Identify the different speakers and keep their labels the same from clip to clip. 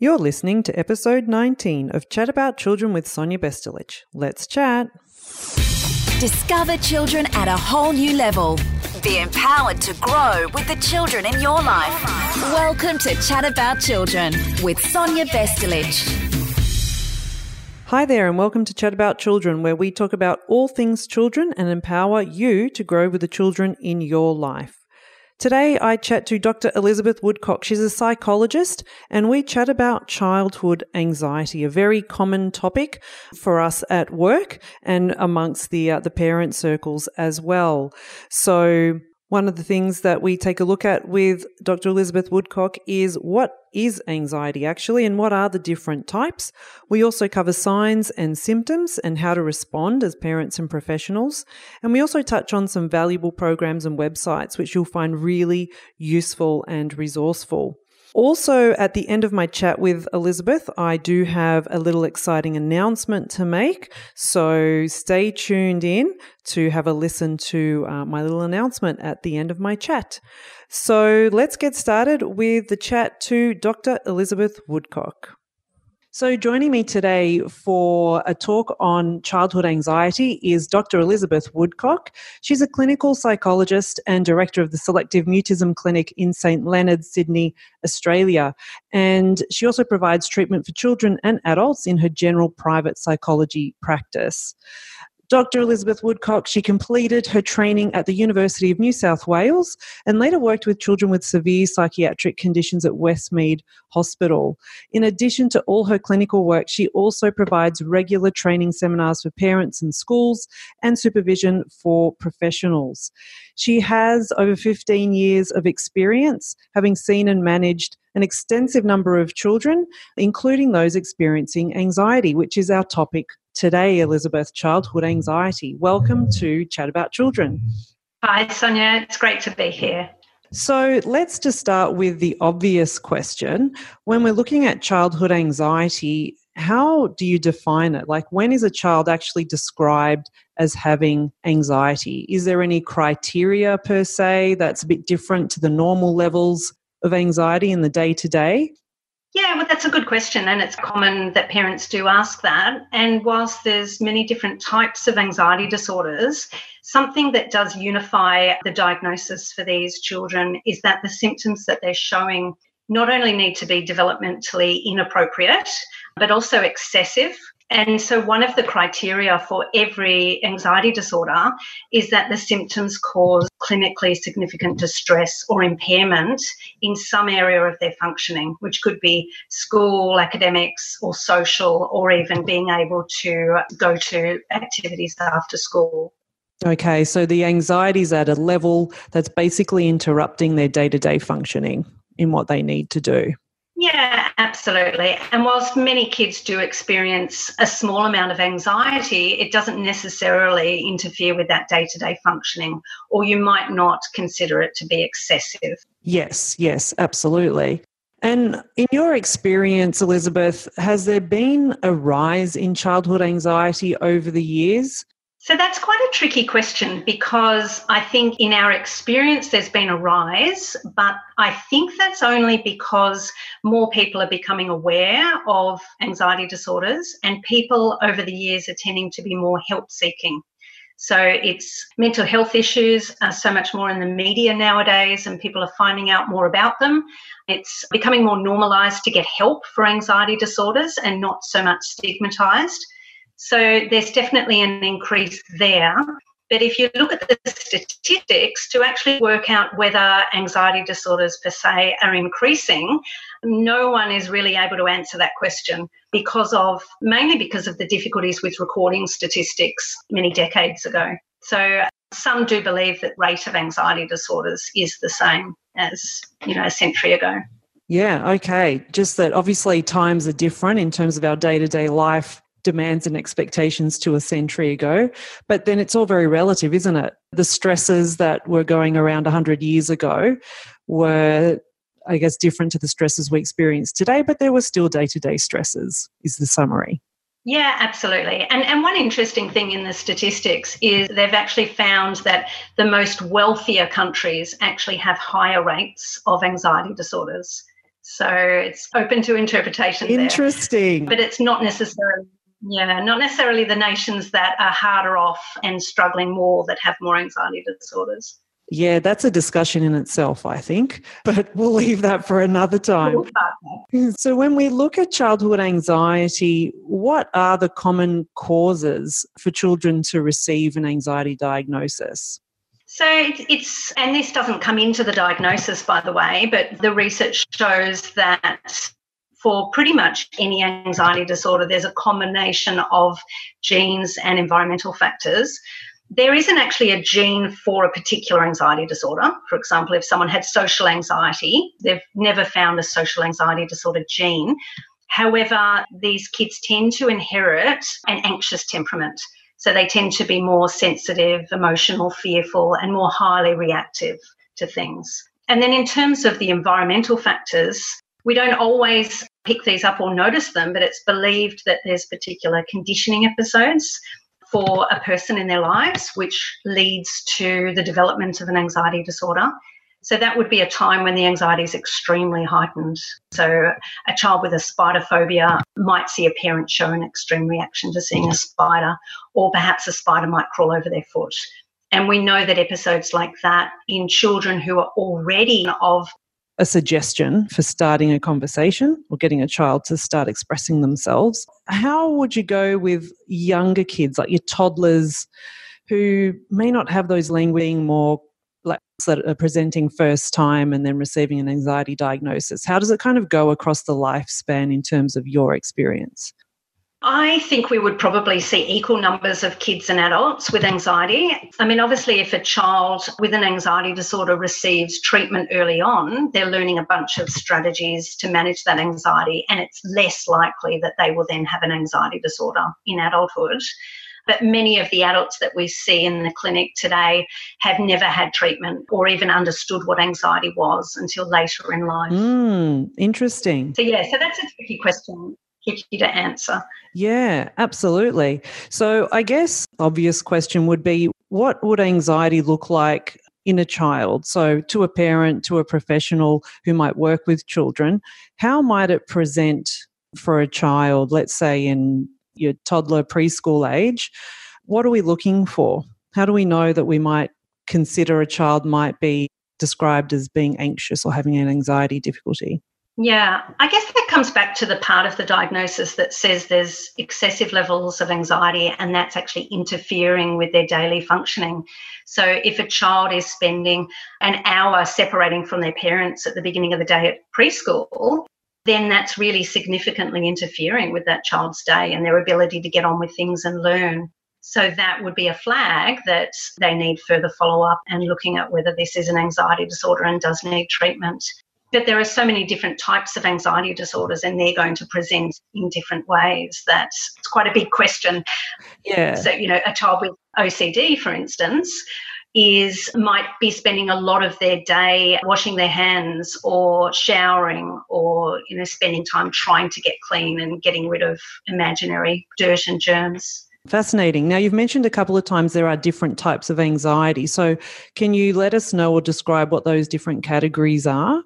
Speaker 1: You're listening to episode 19 of Chat About Children with Sonia Bestelich. Let's chat.
Speaker 2: Discover children at a whole new level. Be empowered to grow with the children in your life. Welcome to Chat About Children with Sonia Bestelich.
Speaker 1: Hi there, and welcome to Chat About Children, where we talk about all things children and empower you to grow with the children in your life. Today, I chat to Dr. Elizabeth Woodcock. She's a psychologist, and we chat about childhood anxiety, a very common topic for us at work and amongst the uh, the parent circles as well. So, one of the things that we take a look at with Dr. Elizabeth Woodcock is what is anxiety actually and what are the different types. We also cover signs and symptoms and how to respond as parents and professionals. And we also touch on some valuable programs and websites which you'll find really useful and resourceful. Also, at the end of my chat with Elizabeth, I do have a little exciting announcement to make. So stay tuned in to have a listen to uh, my little announcement at the end of my chat. So let's get started with the chat to Dr. Elizabeth Woodcock. So, joining me today for a talk on childhood anxiety is Dr. Elizabeth Woodcock. She's a clinical psychologist and director of the Selective Mutism Clinic in St. Leonard, Sydney, Australia. And she also provides treatment for children and adults in her general private psychology practice. Dr. Elizabeth Woodcock, she completed her training at the University of New South Wales and later worked with children with severe psychiatric conditions at Westmead Hospital. In addition to all her clinical work, she also provides regular training seminars for parents and schools and supervision for professionals. She has over 15 years of experience having seen and managed an extensive number of children, including those experiencing anxiety, which is our topic today, Elizabeth, childhood anxiety. Welcome to Chat About Children.
Speaker 3: Hi, Sonia. It's great to be here.
Speaker 1: So let's just start with the obvious question. When we're looking at childhood anxiety, how do you define it? Like, when is a child actually described as having anxiety? Is there any criteria per se that's a bit different to the normal levels of anxiety in the day to day?
Speaker 3: Yeah, well, that's a good question, and it's common that parents do ask that. And whilst there's many different types of anxiety disorders, something that does unify the diagnosis for these children is that the symptoms that they're showing not only need to be developmentally inappropriate, but also excessive and so, one of the criteria for every anxiety disorder is that the symptoms cause clinically significant distress or impairment in some area of their functioning, which could be school, academics, or social, or even being able to go to activities after school.
Speaker 1: Okay, so the anxiety is at a level that's basically interrupting their day to day functioning in what they need to do.
Speaker 3: Yeah, absolutely. And whilst many kids do experience a small amount of anxiety, it doesn't necessarily interfere with that day to day functioning, or you might not consider it to be excessive.
Speaker 1: Yes, yes, absolutely. And in your experience, Elizabeth, has there been a rise in childhood anxiety over the years?
Speaker 3: So that's quite a tricky question because I think in our experience there's been a rise, but I think that's only because more people are becoming aware of anxiety disorders and people over the years are tending to be more help seeking. So it's mental health issues are so much more in the media nowadays and people are finding out more about them. It's becoming more normalized to get help for anxiety disorders and not so much stigmatized. So there's definitely an increase there. But if you look at the statistics to actually work out whether anxiety disorders per se are increasing, no one is really able to answer that question because of mainly because of the difficulties with recording statistics many decades ago. So some do believe that rate of anxiety disorders is the same as, you know, a century ago.
Speaker 1: Yeah, okay. Just that obviously times are different in terms of our day-to-day life demands and expectations to a century ago. But then it's all very relative, isn't it? The stresses that were going around 100 years ago were, I guess, different to the stresses we experience today, but there were still day to day stresses, is the summary.
Speaker 3: Yeah, absolutely. And and one interesting thing in the statistics is they've actually found that the most wealthier countries actually have higher rates of anxiety disorders. So it's open to interpretation.
Speaker 1: Interesting.
Speaker 3: There. But it's not necessarily yeah, not necessarily the nations that are harder off and struggling more that have more anxiety disorders.
Speaker 1: Yeah, that's a discussion in itself, I think, but we'll leave that for another time. So, when we look at childhood anxiety, what are the common causes for children to receive an anxiety diagnosis?
Speaker 3: So it's, and this doesn't come into the diagnosis, by the way, but the research shows that for pretty much any anxiety disorder, there's a combination of genes and environmental factors. There isn't actually a gene for a particular anxiety disorder. For example, if someone had social anxiety, they've never found a social anxiety disorder gene. However, these kids tend to inherit an anxious temperament. So they tend to be more sensitive, emotional, fearful, and more highly reactive to things. And then in terms of the environmental factors, we don't always pick these up or notice them, but it's believed that there's particular conditioning episodes for a person in their lives, which leads to the development of an anxiety disorder. So that would be a time when the anxiety is extremely heightened. So a child with a spider phobia might see a parent show an extreme reaction to seeing a spider, or perhaps a spider might crawl over their foot. And we know that episodes like that in children who are already of
Speaker 1: a suggestion for starting a conversation or getting a child to start expressing themselves. How would you go with younger kids, like your toddlers, who may not have those languaging more like that are presenting first time and then receiving an anxiety diagnosis? How does it kind of go across the lifespan in terms of your experience?
Speaker 3: I think we would probably see equal numbers of kids and adults with anxiety. I mean, obviously, if a child with an anxiety disorder receives treatment early on, they're learning a bunch of strategies to manage that anxiety, and it's less likely that they will then have an anxiety disorder in adulthood. But many of the adults that we see in the clinic today have never had treatment or even understood what anxiety was until later in life.
Speaker 1: Mm, interesting.
Speaker 3: So, yeah, so that's a tricky question tricky to answer.
Speaker 1: Yeah, absolutely. So I guess obvious question would be what would anxiety look like in a child? So to a parent, to a professional who might work with children, how might it present for a child, let's say in your toddler preschool age? What are we looking for? How do we know that we might consider a child might be described as being anxious or having an anxiety difficulty?
Speaker 3: Yeah, I guess that comes back to the part of the diagnosis that says there's excessive levels of anxiety and that's actually interfering with their daily functioning. So, if a child is spending an hour separating from their parents at the beginning of the day at preschool, then that's really significantly interfering with that child's day and their ability to get on with things and learn. So, that would be a flag that they need further follow up and looking at whether this is an anxiety disorder and does need treatment but there are so many different types of anxiety disorders and they're going to present in different ways that it's quite a big question
Speaker 1: yeah
Speaker 3: so you know a child with ocd for instance is might be spending a lot of their day washing their hands or showering or you know spending time trying to get clean and getting rid of imaginary dirt and germs
Speaker 1: Fascinating. Now, you've mentioned a couple of times there are different types of anxiety. So, can you let us know or describe what those different categories are?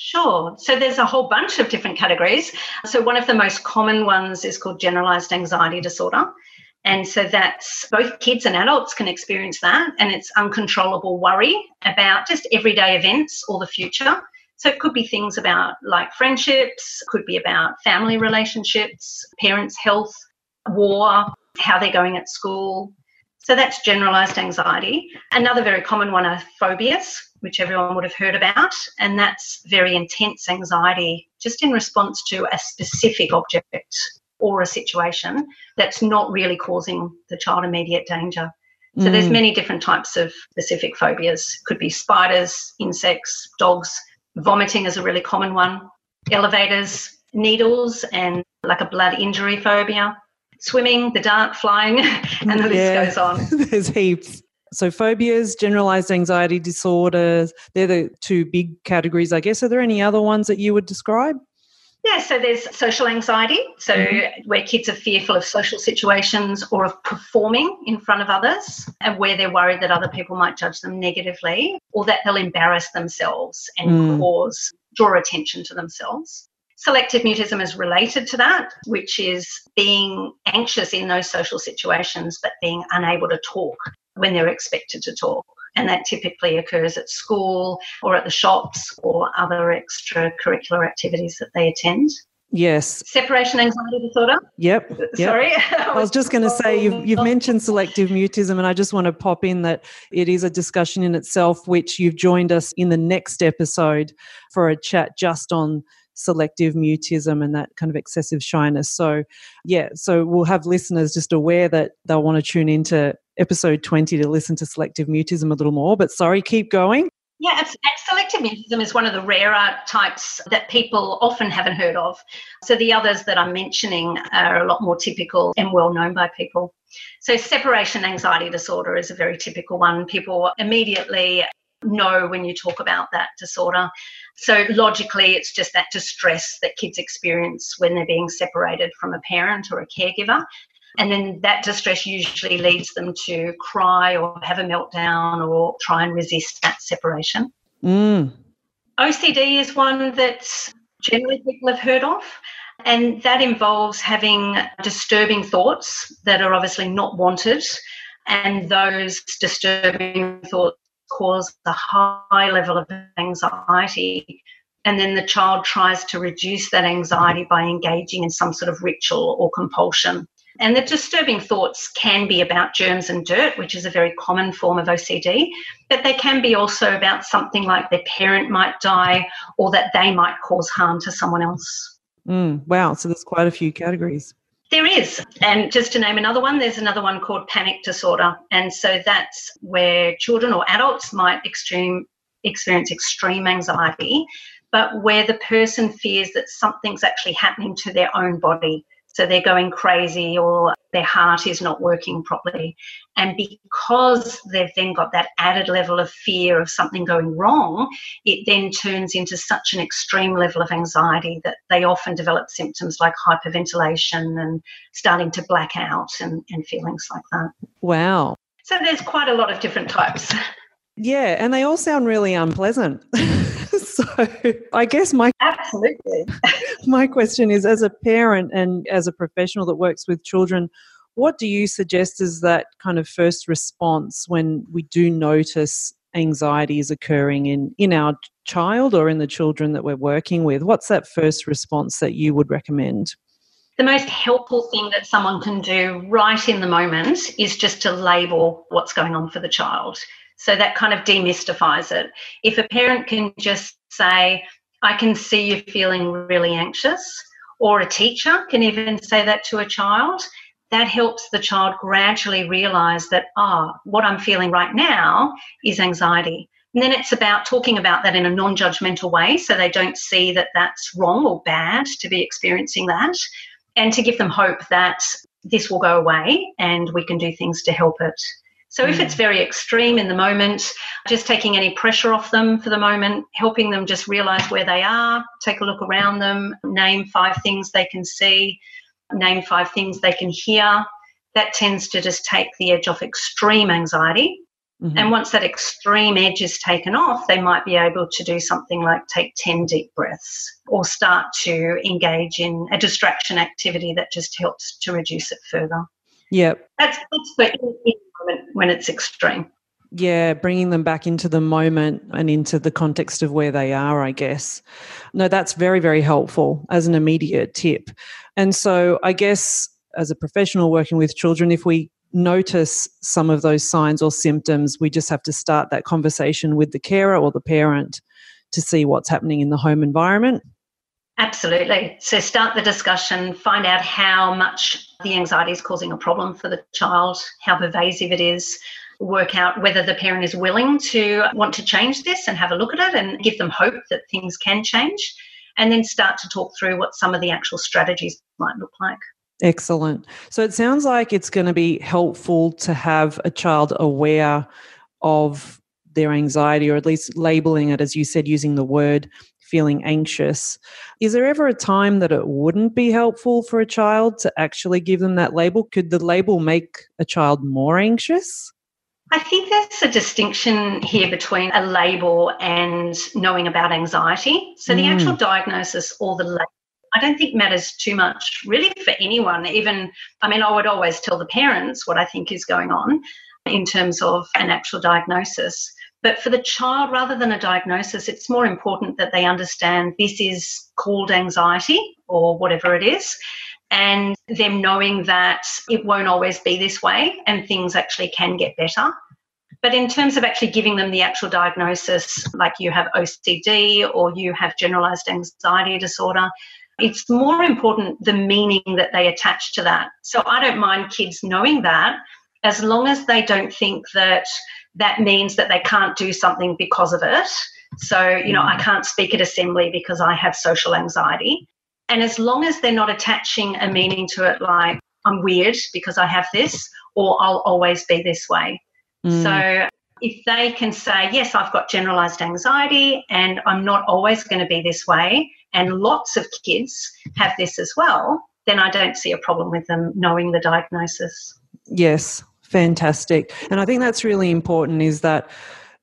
Speaker 3: Sure. So there's a whole bunch of different categories. So one of the most common ones is called generalized anxiety disorder. And so that's both kids and adults can experience that. And it's uncontrollable worry about just everyday events or the future. So it could be things about like friendships, could be about family relationships, parents' health, war, how they're going at school. So that's generalized anxiety. Another very common one are phobias which everyone would have heard about, and that's very intense anxiety just in response to a specific object or a situation that's not really causing the child immediate danger. So mm. there's many different types of specific phobias. Could be spiders, insects, dogs. Vomiting is a really common one. Elevators, needles, and like a blood injury phobia. Swimming, the dark, flying, and the yeah. list goes on.
Speaker 1: there's heaps. So, phobias, generalized anxiety disorders, they're the two big categories, I guess. Are there any other ones that you would describe?
Speaker 3: Yeah, so there's social anxiety, so mm-hmm. where kids are fearful of social situations or of performing in front of others, and where they're worried that other people might judge them negatively or that they'll embarrass themselves and mm. cause draw attention to themselves. Selective mutism is related to that, which is being anxious in those social situations but being unable to talk when they're expected to talk. And that typically occurs at school or at the shops or other extracurricular activities that they attend.
Speaker 1: Yes.
Speaker 3: Separation anxiety disorder.
Speaker 1: Yep. yep.
Speaker 3: Sorry.
Speaker 1: I was just going to say you've, you've mentioned selective mutism, and I just want to pop in that it is a discussion in itself, which you've joined us in the next episode for a chat just on selective mutism and that kind of excessive shyness. So, yeah, so we'll have listeners just aware that they'll want to tune into episode 20 to listen to selective mutism a little more. But sorry, keep going.
Speaker 3: Yeah, selective mutism is one of the rarer types that people often haven't heard of. So the others that I'm mentioning are a lot more typical and well known by people. So separation anxiety disorder is a very typical one. People immediately know when you talk about that disorder. So logically, it's just that distress that kids experience when they're being separated from a parent or a caregiver. And then that distress usually leads them to cry or have a meltdown or try and resist that separation.
Speaker 1: Mm.
Speaker 3: OCD is one that generally people have heard of. And that involves having disturbing thoughts that are obviously not wanted. And those disturbing thoughts cause a high level of anxiety. And then the child tries to reduce that anxiety by engaging in some sort of ritual or compulsion. And the disturbing thoughts can be about germs and dirt, which is a very common form of OCD, but they can be also about something like their parent might die or that they might cause harm to someone else.
Speaker 1: Mm, wow. So there's quite a few categories.
Speaker 3: There is. And just to name another one, there's another one called panic disorder. And so that's where children or adults might extreme, experience extreme anxiety, but where the person fears that something's actually happening to their own body. So they're going crazy or their heart is not working properly. And because they've then got that added level of fear of something going wrong, it then turns into such an extreme level of anxiety that they often develop symptoms like hyperventilation and starting to black out and, and feelings like that.
Speaker 1: Wow.
Speaker 3: So there's quite a lot of different types.
Speaker 1: Yeah, and they all sound really unpleasant. I guess my
Speaker 3: absolutely
Speaker 1: my question is, as a parent and as a professional that works with children, what do you suggest is that kind of first response when we do notice anxiety is occurring in in our child or in the children that we're working with? What's that first response that you would recommend?
Speaker 3: the most helpful thing that someone can do right in the moment is just to label what's going on for the child. So that kind of demystifies it. If a parent can just say, I can see you feeling really anxious, or a teacher can even say that to a child, that helps the child gradually realize that, ah, oh, what I'm feeling right now is anxiety. And then it's about talking about that in a non judgmental way so they don't see that that's wrong or bad to be experiencing that, and to give them hope that this will go away and we can do things to help it. So if it's mm. very extreme in the moment, just taking any pressure off them for the moment, helping them just realize where they are, take a look around them, name five things they can see, name five things they can hear. That tends to just take the edge off extreme anxiety. Mm-hmm. And once that extreme edge is taken off, they might be able to do something like take 10 deep breaths or start to engage in a distraction activity that just helps to reduce it further.
Speaker 1: Yep.
Speaker 3: That's, that's for when it's extreme.
Speaker 1: Yeah, bringing them back into the moment and into the context of where they are, I guess. No, that's very, very helpful as an immediate tip. And so, I guess as a professional working with children, if we notice some of those signs or symptoms, we just have to start that conversation with the carer or the parent to see what's happening in the home environment.
Speaker 3: Absolutely. So start the discussion, find out how much the anxiety is causing a problem for the child, how pervasive it is, work out whether the parent is willing to want to change this and have a look at it and give them hope that things can change, and then start to talk through what some of the actual strategies might look like.
Speaker 1: Excellent. So it sounds like it's going to be helpful to have a child aware of their anxiety or at least labeling it, as you said, using the word feeling anxious. Is there ever a time that it wouldn't be helpful for a child to actually give them that label? Could the label make a child more anxious?
Speaker 3: I think there's a distinction here between a label and knowing about anxiety. So the mm. actual diagnosis or the label I don't think matters too much really for anyone. Even, I mean, I would always tell the parents what I think is going on in terms of an actual diagnosis. But for the child, rather than a diagnosis, it's more important that they understand this is called anxiety or whatever it is, and them knowing that it won't always be this way and things actually can get better. But in terms of actually giving them the actual diagnosis, like you have OCD or you have generalized anxiety disorder, it's more important the meaning that they attach to that. So I don't mind kids knowing that as long as they don't think that that means that they can't do something because of it. So, you know, I mm. can't speak at assembly because I have social anxiety. And as long as they're not attaching a meaning to it like, I'm weird because I have this, or I'll always be this way. Mm. So, if they can say, Yes, I've got generalized anxiety and I'm not always going to be this way, and lots of kids have this as well, then I don't see a problem with them knowing the diagnosis.
Speaker 1: Yes, fantastic. And I think that's really important is that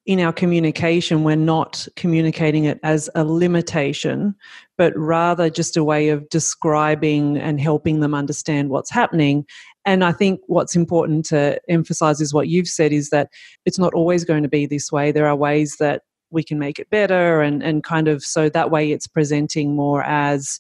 Speaker 1: in our communication, we're not communicating it as a limitation, but rather just a way of describing and helping them understand what's happening. And I think what's important to emphasize is what you've said is that it's not always going to be this way. There are ways that we can make it better and, and kind of so that way it's presenting more as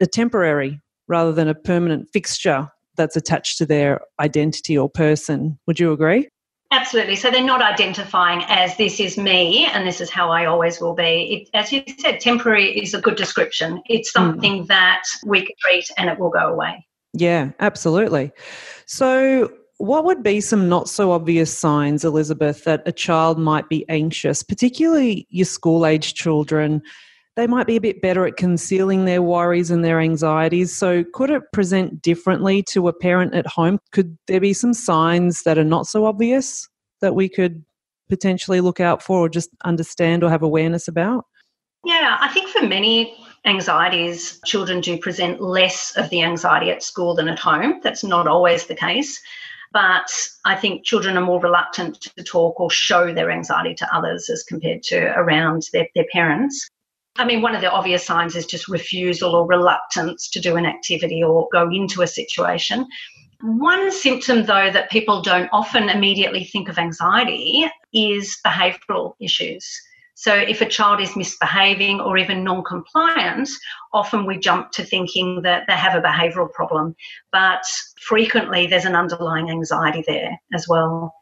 Speaker 1: a temporary rather than a permanent fixture that's attached to their identity or person. Would you agree?
Speaker 3: Absolutely. So they're not identifying as this is me and this is how I always will be. It, as you said, temporary is a good description. It's hmm. something mm. that we can treat and it will go away.
Speaker 1: Yeah, absolutely. So, what would be some not so obvious signs, Elizabeth, that a child might be anxious, particularly your school age children? They might be a bit better at concealing their worries and their anxieties. So, could it present differently to a parent at home? Could there be some signs that are not so obvious that we could potentially look out for or just understand or have awareness about?
Speaker 3: Yeah, I think for many anxieties, children do present less of the anxiety at school than at home. That's not always the case. But I think children are more reluctant to talk or show their anxiety to others as compared to around their, their parents. I mean, one of the obvious signs is just refusal or reluctance to do an activity or go into a situation. One symptom, though, that people don't often immediately think of anxiety is behavioural issues. So, if a child is misbehaving or even non compliant, often we jump to thinking that they have a behavioural problem. But frequently, there's an underlying anxiety there as well.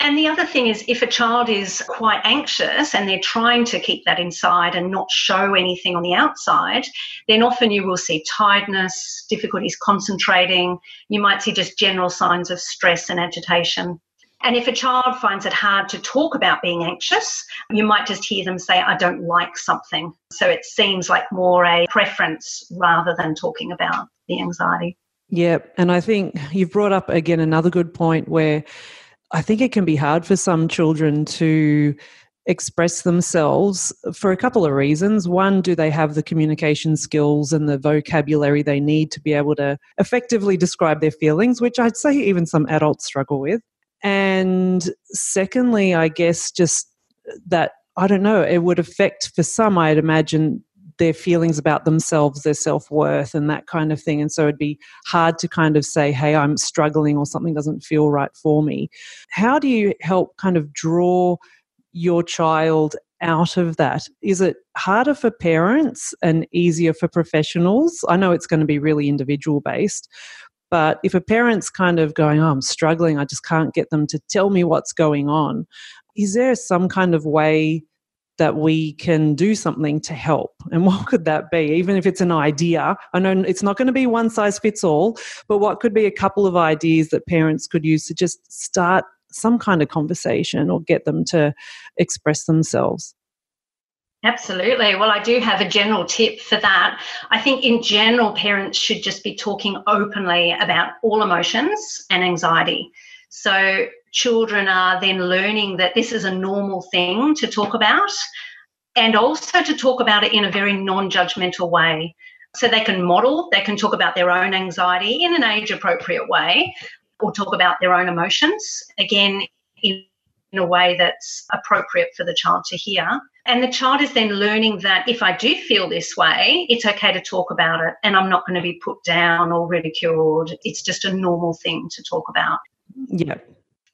Speaker 3: And the other thing is, if a child is quite anxious and they're trying to keep that inside and not show anything on the outside, then often you will see tiredness, difficulties concentrating. You might see just general signs of stress and agitation. And if a child finds it hard to talk about being anxious, you might just hear them say, I don't like something. So it seems like more a preference rather than talking about the anxiety.
Speaker 1: Yeah. And I think you've brought up again another good point where I think it can be hard for some children to express themselves for a couple of reasons. One, do they have the communication skills and the vocabulary they need to be able to effectively describe their feelings, which I'd say even some adults struggle with? And secondly, I guess just that, I don't know, it would affect for some, I'd imagine, their feelings about themselves, their self worth, and that kind of thing. And so it'd be hard to kind of say, hey, I'm struggling or something doesn't feel right for me. How do you help kind of draw your child out of that? Is it harder for parents and easier for professionals? I know it's going to be really individual based, but if a parent's kind of going, oh, I'm struggling, I just can't get them to tell me what's going on, is there some kind of way that we can do something to help? And what could that be? Even if it's an idea, I know it's not going to be one size fits all, but what could be a couple of ideas that parents could use to just start some kind of conversation or get them to express themselves?
Speaker 3: Absolutely. Well, I do have a general tip for that. I think in general, parents should just be talking openly about all emotions and anxiety. So children are then learning that this is a normal thing to talk about and also to talk about it in a very non judgmental way. So they can model, they can talk about their own anxiety in an age appropriate way or talk about their own emotions. Again, in, in a way that's appropriate for the child to hear. And the child is then learning that if I do feel this way, it's okay to talk about it and I'm not going to be put down or ridiculed. It's just a normal thing to talk about.
Speaker 1: Yeah.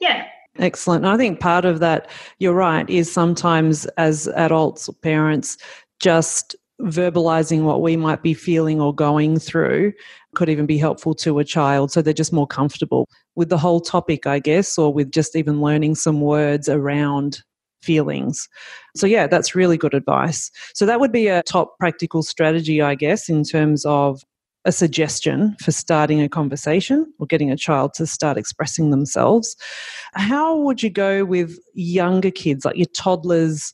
Speaker 3: Yeah.
Speaker 1: Excellent. I think part of that, you're right, is sometimes as adults or parents, just verbalizing what we might be feeling or going through could even be helpful to a child so they're just more comfortable with the whole topic, I guess, or with just even learning some words around feelings. So, yeah, that's really good advice. So, that would be a top practical strategy, I guess, in terms of a suggestion for starting a conversation or getting a child to start expressing themselves. How would you go with younger kids, like your toddlers,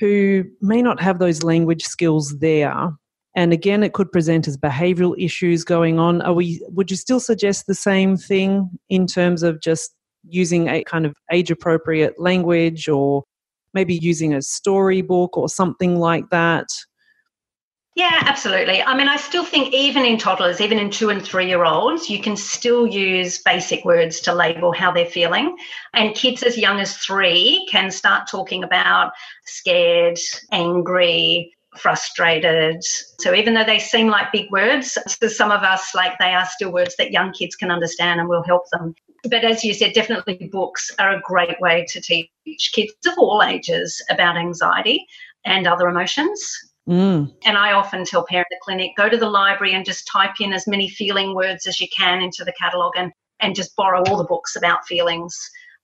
Speaker 1: who may not have those language skills there? And again, it could present as behavioral issues going on. Are we, would you still suggest the same thing in terms of just using a kind of age appropriate language or maybe using a storybook or something like that?
Speaker 3: Yeah, absolutely. I mean, I still think even in toddlers, even in two and three year olds, you can still use basic words to label how they're feeling. And kids as young as three can start talking about scared, angry, frustrated. So even though they seem like big words, to some of us, like they are still words that young kids can understand and will help them. But as you said, definitely books are a great way to teach kids of all ages about anxiety and other emotions. Mm. And I often tell parents at the clinic go to the library and just type in as many feeling words as you can into the catalogue and, and just borrow all the books about feelings.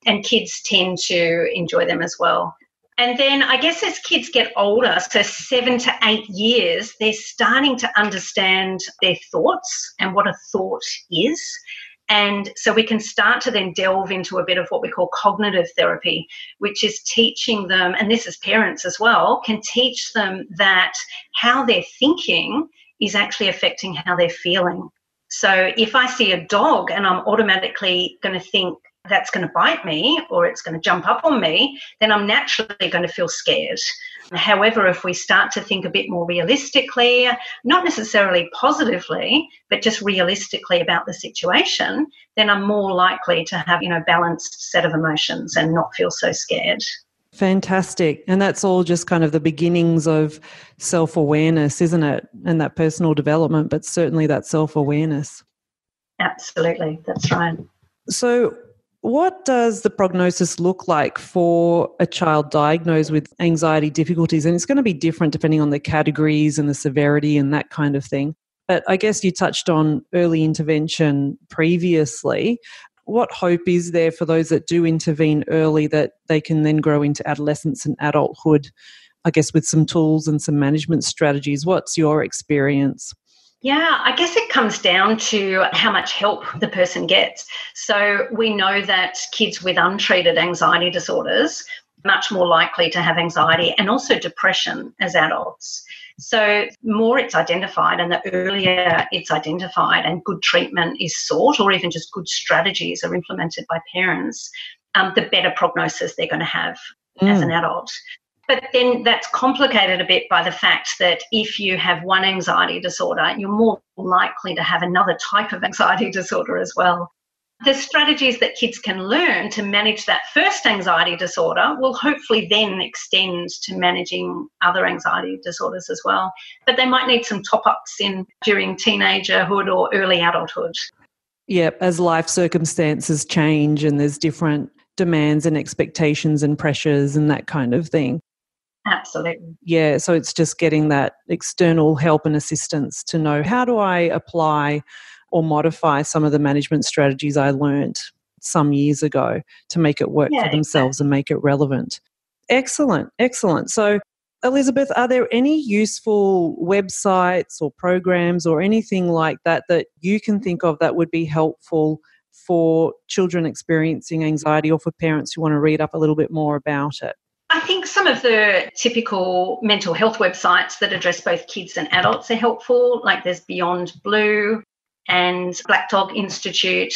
Speaker 3: And kids tend to enjoy them as well. And then I guess as kids get older, so seven to eight years, they're starting to understand their thoughts and what a thought is. And so we can start to then delve into a bit of what we call cognitive therapy, which is teaching them, and this is parents as well, can teach them that how they're thinking is actually affecting how they're feeling. So if I see a dog and I'm automatically going to think that's going to bite me or it's going to jump up on me, then I'm naturally going to feel scared. However, if we start to think a bit more realistically, not necessarily positively, but just realistically about the situation, then I'm more likely to have, you know, balanced set of emotions and not feel so scared.
Speaker 1: Fantastic. And that's all just kind of the beginnings of self awareness, isn't it? And that personal development, but certainly that self awareness.
Speaker 3: Absolutely. That's right.
Speaker 1: So, what does the prognosis look like for a child diagnosed with anxiety difficulties? And it's going to be different depending on the categories and the severity and that kind of thing. But I guess you touched on early intervention previously. What hope is there for those that do intervene early that they can then grow into adolescence and adulthood? I guess with some tools and some management strategies. What's your experience?
Speaker 3: Yeah, I guess it comes down to how much help the person gets. So we know that kids with untreated anxiety disorders much more likely to have anxiety and also depression as adults. So, more it's identified, and the earlier it's identified and good treatment is sought, or even just good strategies are implemented by parents, um, the better prognosis they're going to have mm. as an adult. But then that's complicated a bit by the fact that if you have one anxiety disorder, you're more likely to have another type of anxiety disorder as well. The strategies that kids can learn to manage that first anxiety disorder will hopefully then extend to managing other anxiety disorders as well. But they might need some top ups in during teenagerhood or early adulthood.
Speaker 1: Yep, as life circumstances change and there's different demands and expectations and pressures and that kind of thing.
Speaker 3: Absolutely.
Speaker 1: Yeah, so it's just getting that external help and assistance to know how do I apply or modify some of the management strategies I learned some years ago to make it work yeah, for themselves exactly. and make it relevant. Excellent, excellent. So, Elizabeth, are there any useful websites or programs or anything like that that you can mm-hmm. think of that would be helpful for children experiencing anxiety or for parents who want to read up a little bit more about it?
Speaker 3: I think some of the typical mental health websites that address both kids and adults are helpful, like there's Beyond Blue and Black Dog Institute.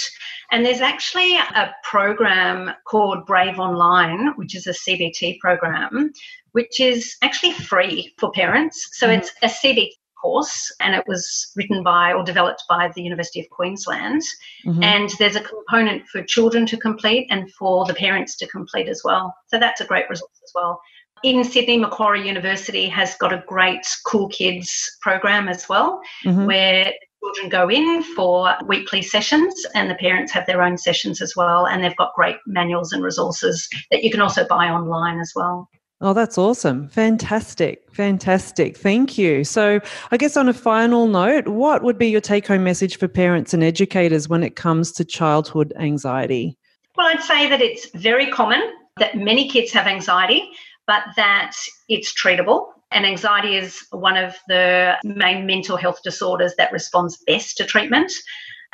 Speaker 3: And there's actually a program called Brave Online, which is a CBT program, which is actually free for parents. So mm-hmm. it's a CBT course, and it was written by or developed by the University of Queensland. Mm-hmm. And there's a component for children to complete and for the parents to complete as well. So that's a great resource as well. In Sydney, Macquarie University has got a great Cool Kids program as well, mm-hmm. where children go in for weekly sessions and the parents have their own sessions as well. And they've got great manuals and resources that you can also buy online as well.
Speaker 1: Oh, that's awesome. Fantastic. Fantastic. Thank you. So, I guess on a final note, what would be your take home message for parents and educators when it comes to childhood anxiety?
Speaker 3: Well, I'd say that it's very common that many kids have anxiety, but that it's treatable. And anxiety is one of the main mental health disorders that responds best to treatment.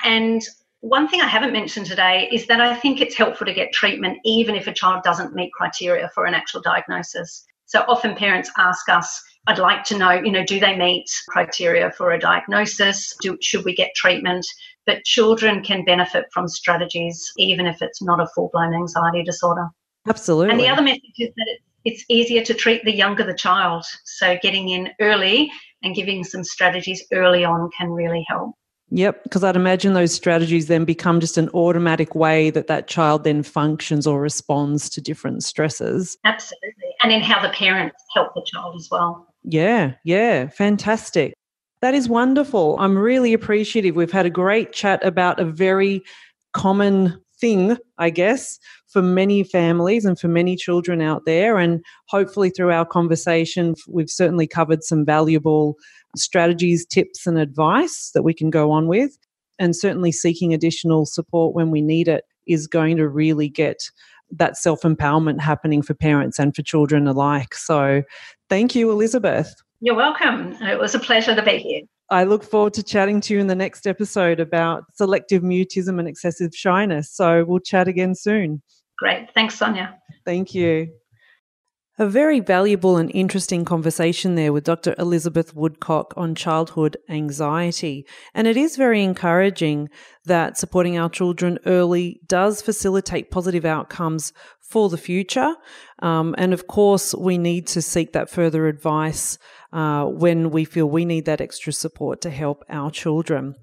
Speaker 3: And one thing I haven't mentioned today is that I think it's helpful to get treatment even if a child doesn't meet criteria for an actual diagnosis. So often parents ask us, I'd like to know, you know, do they meet criteria for a diagnosis? Do, should we get treatment? But children can benefit from strategies even if it's not a full blown anxiety disorder.
Speaker 1: Absolutely.
Speaker 3: And the other message is that it's easier to treat the younger the child. So getting in early and giving some strategies early on can really help.
Speaker 1: Yep, because I'd imagine those strategies then become just an automatic way that that child then functions or responds to different stresses.
Speaker 3: Absolutely. And in how the parents help the child as well.
Speaker 1: Yeah, yeah, fantastic. That is wonderful. I'm really appreciative. We've had a great chat about a very common thing, I guess, for many families and for many children out there. And hopefully, through our conversation, we've certainly covered some valuable strategies, tips, and advice that we can go on with. And certainly seeking additional support when we need it is going to really get that self empowerment happening for parents and for children alike. So, thank you, Elizabeth.
Speaker 3: You're welcome. It was a pleasure to be here.
Speaker 1: I look forward to chatting to you in the next episode about selective mutism and excessive shyness. So, we'll chat again soon.
Speaker 3: Great. Thanks, Sonia.
Speaker 1: Thank you. A very valuable and interesting conversation there with Dr. Elizabeth Woodcock on childhood anxiety. And it is very encouraging that supporting our children early does facilitate positive outcomes for the future. Um, and of course, we need to seek that further advice uh, when we feel we need that extra support to help our children.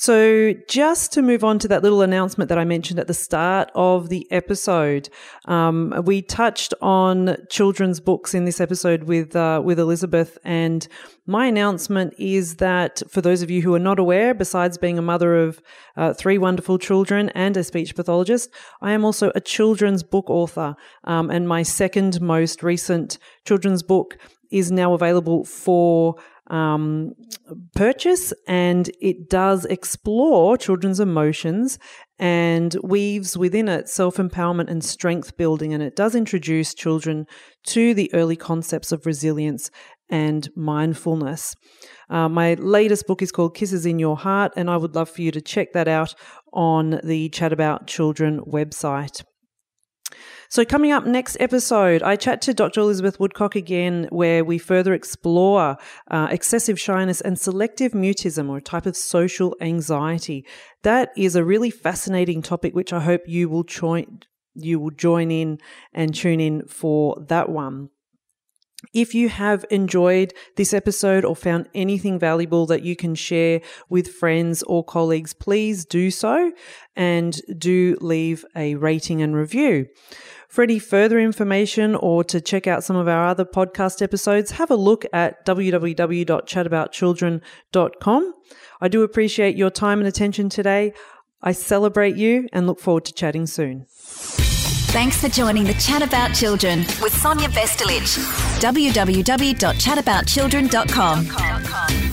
Speaker 1: So, just to move on to that little announcement that I mentioned at the start of the episode, um, we touched on children's books in this episode with uh, with Elizabeth, and my announcement is that for those of you who are not aware, besides being a mother of uh, three wonderful children and a speech pathologist, I am also a children's book author, um, and my second most recent children's book is now available for um, purchase and it does explore children's emotions and weaves within it self empowerment and strength building. And it does introduce children to the early concepts of resilience and mindfulness. Uh, my latest book is called Kisses in Your Heart, and I would love for you to check that out on the Chat About Children website. So, coming up next episode, I chat to Dr. Elizabeth Woodcock again, where we further explore uh, excessive shyness and selective mutism, or a type of social anxiety. That is a really fascinating topic, which I hope you will join. You will join in and tune in for that one. If you have enjoyed this episode or found anything valuable that you can share with friends or colleagues, please do so and do leave a rating and review. For any further information or to check out some of our other podcast episodes, have a look at www.chataboutchildren.com. I do appreciate your time and attention today. I celebrate you and look forward to chatting soon.
Speaker 2: Thanks for joining the Chat About Children with Sonia Vestalic. www.chataboutchildren.com.